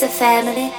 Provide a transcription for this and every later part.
Ibiza family,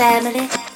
family.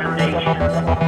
conversations.